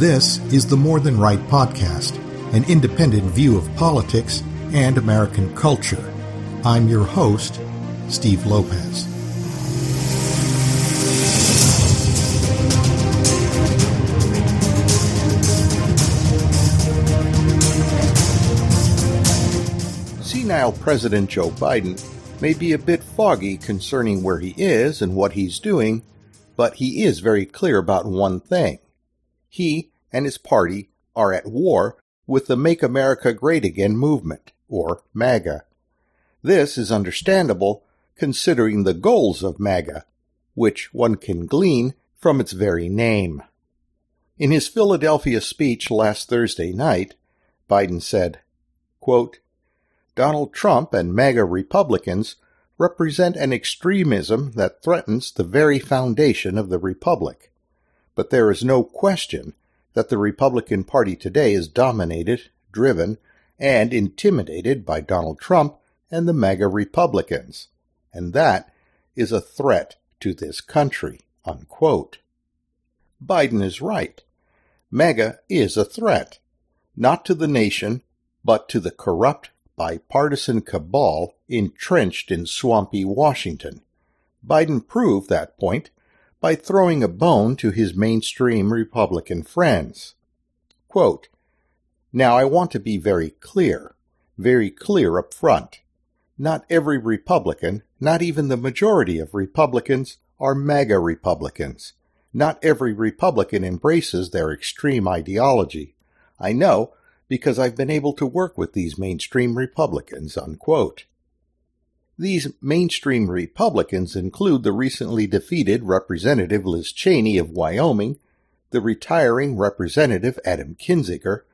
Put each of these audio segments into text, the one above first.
This is the More Than Right podcast, an independent view of politics and American culture. I'm your host, Steve Lopez. Senile President Joe Biden may be a bit foggy concerning where he is and what he's doing, but he is very clear about one thing. He and his party are at war with the Make America Great Again movement, or MAGA. This is understandable considering the goals of MAGA, which one can glean from its very name. In his Philadelphia speech last Thursday night, Biden said, quote, Donald Trump and MAGA Republicans represent an extremism that threatens the very foundation of the Republic. But there is no question that the Republican Party today is dominated, driven, and intimidated by Donald Trump and the MAGA Republicans, and that is a threat to this country. Unquote. Biden is right. MAGA is a threat, not to the nation, but to the corrupt, bipartisan cabal entrenched in swampy Washington. Biden proved that point by throwing a bone to his mainstream Republican friends. Quote, now I want to be very clear, very clear up front. Not every Republican, not even the majority of Republicans, are MAGA Republicans. Not every Republican embraces their extreme ideology. I know because I've been able to work with these mainstream Republicans. Unquote. These mainstream Republicans include the recently defeated Representative Liz Cheney of Wyoming, the retiring Representative Adam Kinzinger,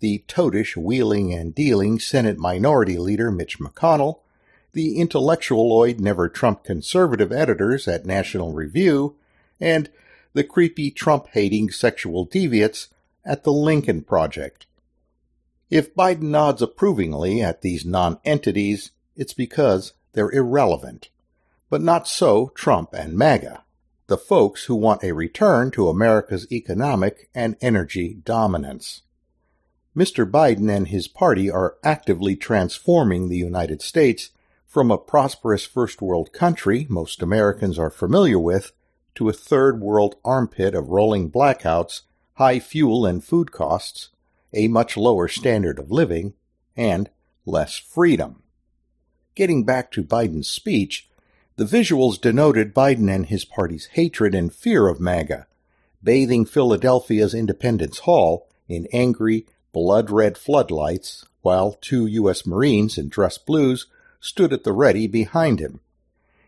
the toadish wheeling and dealing Senate Minority Leader Mitch McConnell, the intellectualoid never Trump conservative editors at National Review, and the creepy Trump hating sexual deviates at the Lincoln Project. If Biden nods approvingly at these non entities, it's because they're irrelevant. But not so Trump and MAGA, the folks who want a return to America's economic and energy dominance. Mr. Biden and his party are actively transforming the United States from a prosperous first world country most Americans are familiar with to a third world armpit of rolling blackouts, high fuel and food costs, a much lower standard of living, and less freedom. Getting back to Biden's speech, the visuals denoted Biden and his party's hatred and fear of MAGA, bathing Philadelphia's Independence Hall in angry, blood red floodlights, while two U.S. Marines in dress blues stood at the ready behind him.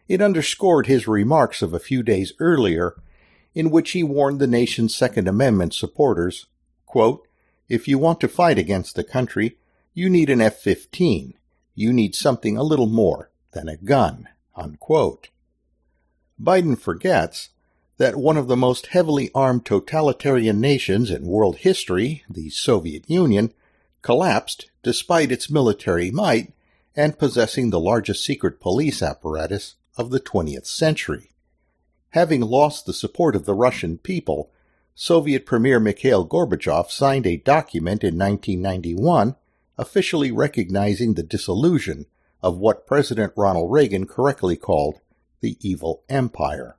It underscored his remarks of a few days earlier, in which he warned the nation's Second Amendment supporters, quote, If you want to fight against the country, you need an F 15 you need something a little more than a gun. Unquote. Biden forgets that one of the most heavily armed totalitarian nations in world history, the Soviet Union, collapsed despite its military might and possessing the largest secret police apparatus of the 20th century. Having lost the support of the Russian people, Soviet Premier Mikhail Gorbachev signed a document in 1991 officially recognizing the dissolution of what President Ronald Reagan correctly called the evil empire.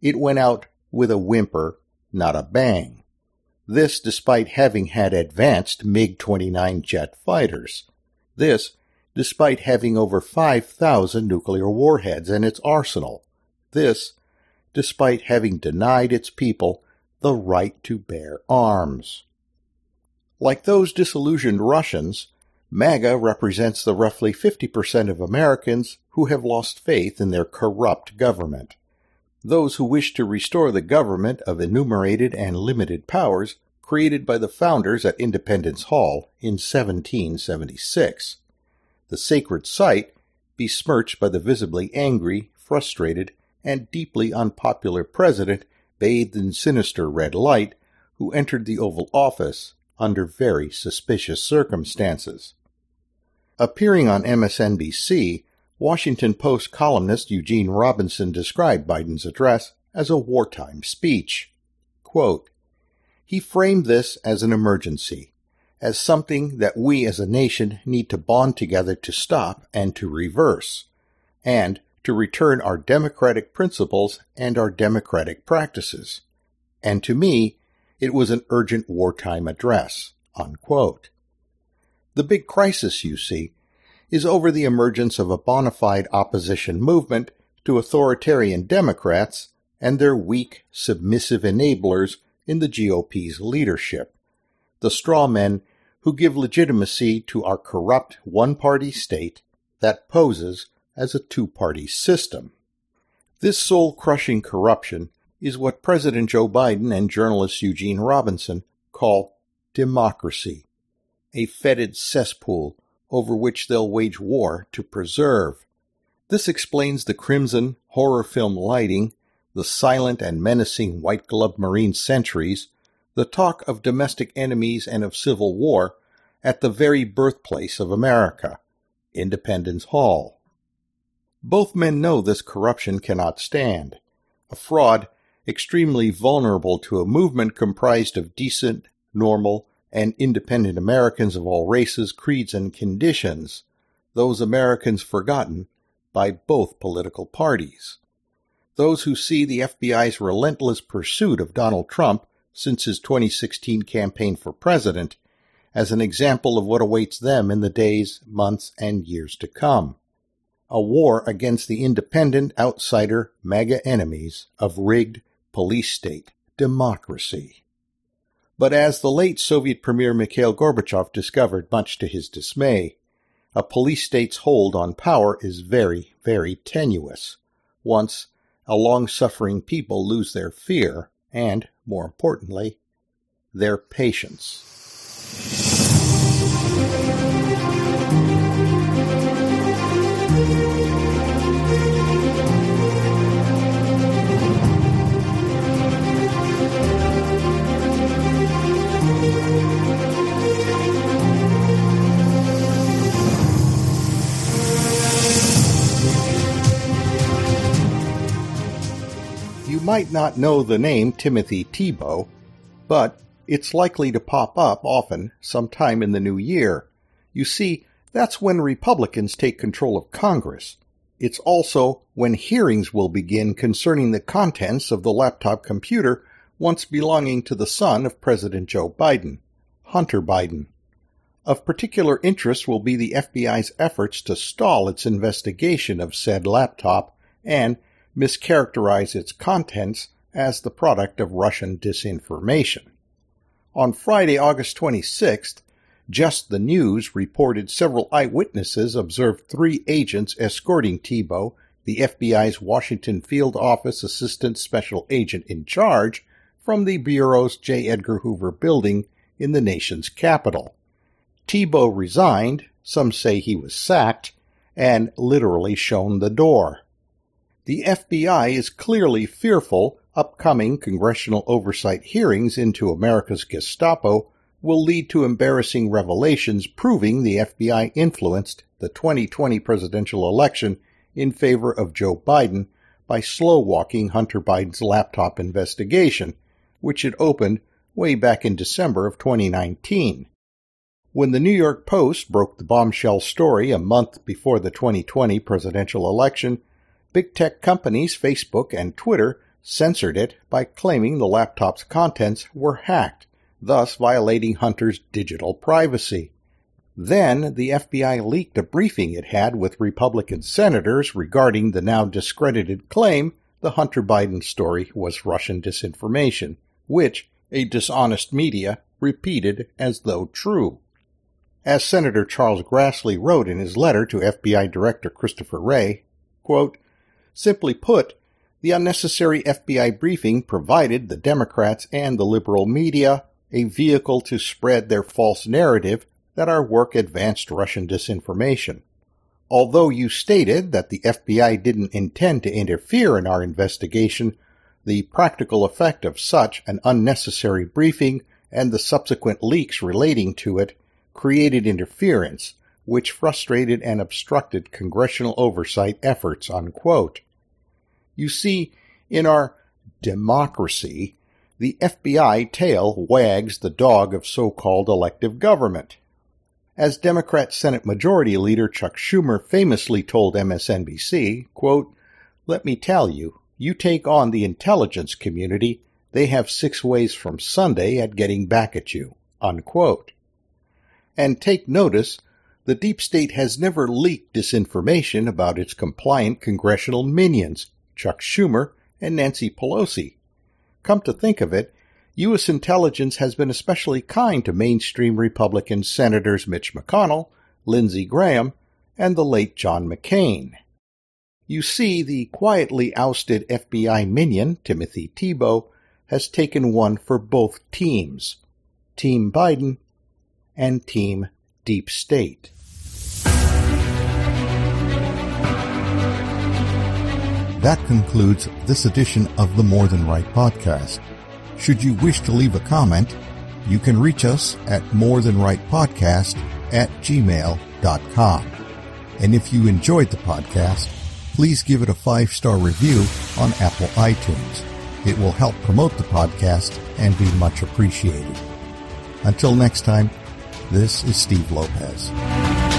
It went out with a whimper, not a bang. This despite having had advanced MiG 29 jet fighters. This despite having over 5,000 nuclear warheads in its arsenal. This despite having denied its people the right to bear arms. Like those disillusioned Russians, MAGA represents the roughly 50% of Americans who have lost faith in their corrupt government. Those who wish to restore the government of enumerated and limited powers created by the founders at Independence Hall in 1776. The sacred site besmirched by the visibly angry, frustrated, and deeply unpopular president bathed in sinister red light who entered the Oval Office under very suspicious circumstances. Appearing on MSNBC, Washington Post columnist Eugene Robinson described Biden's address as a wartime speech. Quote, He framed this as an emergency, as something that we as a nation need to bond together to stop and to reverse, and to return our democratic principles and our democratic practices. And to me, it was an urgent wartime address. Unquote. The big crisis, you see, is over the emergence of a bona fide opposition movement to authoritarian Democrats and their weak, submissive enablers in the GOP's leadership, the straw men who give legitimacy to our corrupt one party state that poses as a two party system. This soul crushing corruption is what President Joe Biden and journalist Eugene Robinson call democracy, a fetid cesspool over which they'll wage war to preserve. This explains the crimson horror film lighting, the silent and menacing white gloved Marine sentries, the talk of domestic enemies and of civil war at the very birthplace of America, Independence Hall. Both men know this corruption cannot stand. A fraud extremely vulnerable to a movement comprised of decent, normal, and independent Americans of all races, creeds, and conditions, those Americans forgotten by both political parties. Those who see the FBI's relentless pursuit of Donald Trump since his 2016 campaign for president as an example of what awaits them in the days, months, and years to come. A war against the independent outsider MAGA enemies of rigged police state democracy. But as the late Soviet Premier Mikhail Gorbachev discovered, much to his dismay, a police state's hold on power is very, very tenuous. Once a long suffering people lose their fear and, more importantly, their patience. Might not know the name Timothy Thibault, but it's likely to pop up often sometime in the new year. You see, that's when Republicans take control of Congress. It's also when hearings will begin concerning the contents of the laptop computer once belonging to the son of President Joe Biden, Hunter Biden. Of particular interest will be the FBI's efforts to stall its investigation of said laptop and mischaracterize its contents as the product of Russian disinformation. On Friday, August 26th, Just the News reported several eyewitnesses observed three agents escorting Thibault, the FBI's Washington field office assistant special agent in charge, from the Bureau's J. Edgar Hoover building in the nation's capital. Thibault resigned, some say he was sacked, and literally shown the door the FBI is clearly fearful upcoming congressional oversight hearings into America's Gestapo will lead to embarrassing revelations proving the FBI influenced the 2020 presidential election in favor of Joe Biden by slow walking Hunter Biden's laptop investigation, which had opened way back in December of 2019. When the New York Post broke the bombshell story a month before the 2020 presidential election, big tech companies Facebook and Twitter censored it by claiming the laptop's contents were hacked, thus violating Hunter's digital privacy. Then the FBI leaked a briefing it had with Republican senators regarding the now discredited claim the Hunter Biden story was Russian disinformation, which a dishonest media repeated as though true. As Senator Charles Grassley wrote in his letter to FBI Director Christopher Wray, quote, Simply put, the unnecessary FBI briefing provided the Democrats and the liberal media a vehicle to spread their false narrative that our work advanced Russian disinformation. Although you stated that the FBI didn't intend to interfere in our investigation, the practical effect of such an unnecessary briefing and the subsequent leaks relating to it created interference which frustrated and obstructed congressional oversight efforts. Unquote. You see, in our democracy, the FBI tail wags the dog of so-called elective government. As Democrat Senate Majority Leader Chuck Schumer famously told MSNBC, quote, Let me tell you, you take on the intelligence community, they have six ways from Sunday at getting back at you. Unquote. And take notice, the deep state has never leaked disinformation about its compliant congressional minions, Chuck Schumer and Nancy Pelosi. Come to think of it, U.S. intelligence has been especially kind to mainstream Republican Senators Mitch McConnell, Lindsey Graham, and the late John McCain. You see, the quietly ousted FBI minion, Timothy Thibault, has taken one for both teams Team Biden and Team Deep State. That concludes this edition of the More Than Right podcast. Should you wish to leave a comment, you can reach us at morethanrightpodcast at gmail.com. And if you enjoyed the podcast, please give it a five-star review on Apple iTunes. It will help promote the podcast and be much appreciated. Until next time, this is Steve Lopez.